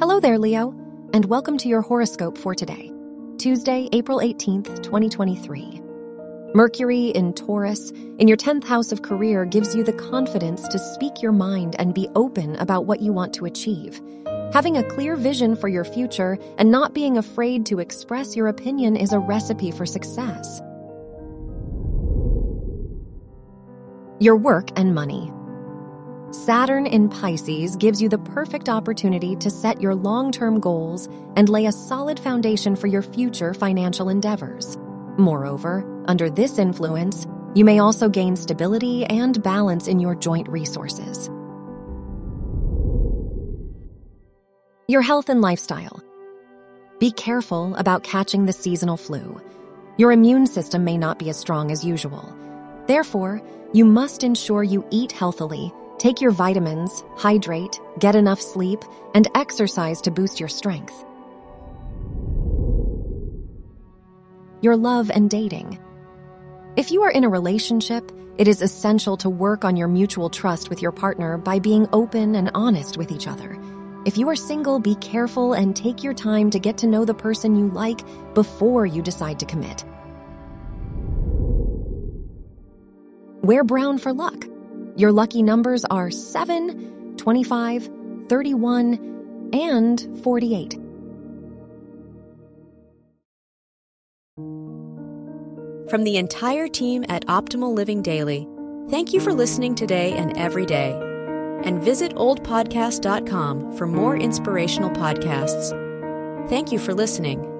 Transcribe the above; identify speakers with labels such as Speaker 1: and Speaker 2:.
Speaker 1: Hello there, Leo, and welcome to your horoscope for today, Tuesday, April 18th, 2023. Mercury in Taurus, in your 10th house of career, gives you the confidence to speak your mind and be open about what you want to achieve. Having a clear vision for your future and not being afraid to express your opinion is a recipe for success. Your work and money. Saturn in Pisces gives you the perfect opportunity to set your long term goals and lay a solid foundation for your future financial endeavors. Moreover, under this influence, you may also gain stability and balance in your joint resources. Your health and lifestyle. Be careful about catching the seasonal flu. Your immune system may not be as strong as usual. Therefore, you must ensure you eat healthily Take your vitamins, hydrate, get enough sleep, and exercise to boost your strength. Your love and dating. If you are in a relationship, it is essential to work on your mutual trust with your partner by being open and honest with each other. If you are single, be careful and take your time to get to know the person you like before you decide to commit. Wear brown for luck. Your lucky numbers are 7, 25, 31, and 48.
Speaker 2: From the entire team at Optimal Living Daily, thank you for listening today and every day. And visit oldpodcast.com for more inspirational podcasts. Thank you for listening.